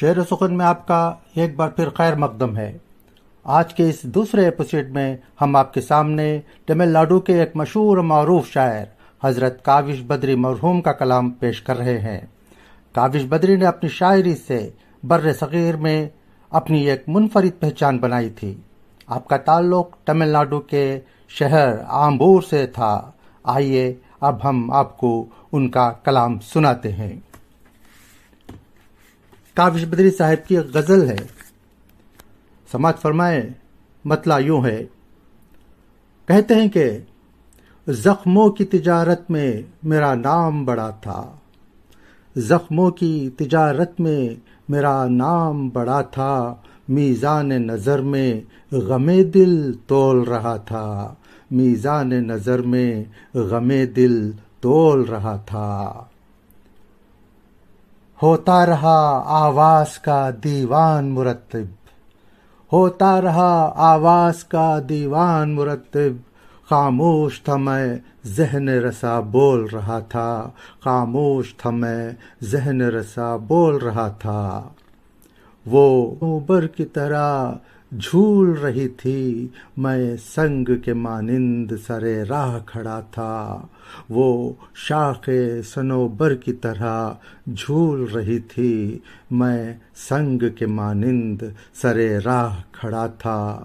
شعر و سخن میں آپ کا ایک بار پھر خیر مقدم ہے۔ آج کے اس دوسرے ایپیسوڈ میں ہم آپ کے سامنے تمل ناڈو کے ایک مشہور معروف شاعر، حضرت کاوش بدری مرحوم کا کلام پیش کر رہے ہیں۔ کاوش بدری نے اپنی شاعری سے بر صغیر میں اپنی ایک منفرد پہچان بنائی تھی۔ آپ کا تعلق تمل ناڈو کے شہر آمبور سے تھا۔ آئیے اب ہم آپ کو ان کا کلام سناتے ہیں۔ کاوش بدری صاحب کی ایک غزل ہے۔ سماج فرمائے، مطلع یوں ہے۔ کہتے ہیں کہ زخموں کی تجارت میں میرا نام بڑا تھا۔ زخموں کی تجارت میں میرا نام بڑا تھا۔ میزان نظر میں غم دل تول رہا تھا۔ میزان نظر میں غم دل تول رہا تھا۔ ہوتا رہا آواز کا دیوان مرتب۔ ہوتا رہا آواز کا دیوان مرتب۔ خاموش تھا میں، ذہن رسا بول رہا تھا۔ خاموش تھا میں، ذہن رسا بول رہا تھا۔ وہ اوبر کی طرح جھول رہی تھی۔ میں سنگ کے مانند سرے راہ کھڑا تھا۔ وہ شاخ سنوبر کی طرح جھول رہی تھی۔ میں سنگ کے مانند سرے راہ کھڑا تھا۔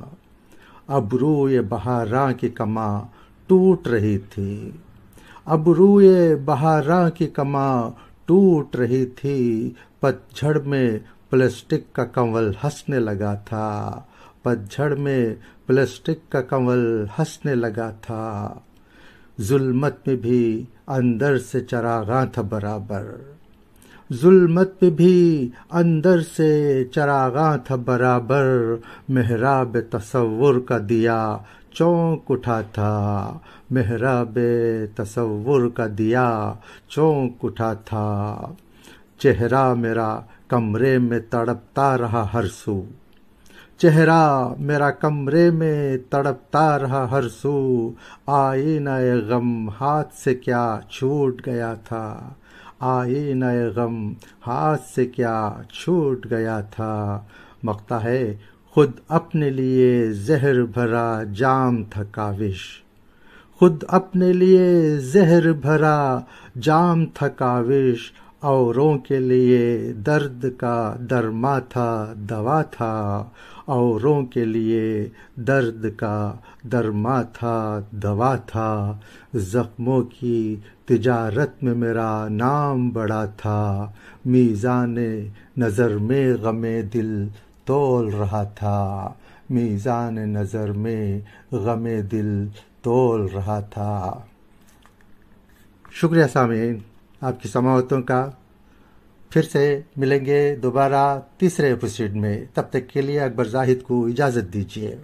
اب روئے بہاراں کی کما ٹوٹ رہی تھی۔ اب روئے بہاراں کی کما ٹوٹ رہی تھی۔ پتجھڑ میں پلاسٹک کا کنول ہنسنے لگا تھا۔ پتجھڑ میں پلاسٹک کا کنول ہنسنے لگا تھا۔ ظلمت میں بھی اندر سے چراغاں تھا برابر۔ ظلمت میں بھی اندر سے چراغاں تھا برابر۔ محراب تصور کا دیا چونک اٹھا تھا۔ محراب تصور کا دیا چونک اٹھا تھا۔ چہرہ میرا کمرے میں تڑپتا رہا ہر سو۔ چہرہ میرا کمرے میں تڑپتا رہا ہر سو۔ آئی نئے غم ہاتھ سے کیا چھوٹ گیا تھا۔ آئی نئے غم ہاتھ سے کیا چھوٹ گیا تھا۔ مقتا ہے خود اپنے لیے زہر بھرا جام تھا کاوش۔ خود اپنے لیے زہر بھرا جام تھا کاوش۔ اوروں کے لیے درد کا درما تھا، دوا تھا۔ اوروں کے لیے درد کا درما تھا، دوا تھا۔ زخموں کی تجارت میں میرا نام بڑا تھا۔ میزان نظر میں غم دل تول رہا تھا۔ میزان نظر میں غم دل تول رہا تھا۔ شکریہ سامعین۔ آپ کی سماعتوں کا پھر سے ملیں گے دوبارہ تیسرے ایپیسوڈ میں۔ تب تک کے لیے اکبر زاہد کو اجازت دیجیے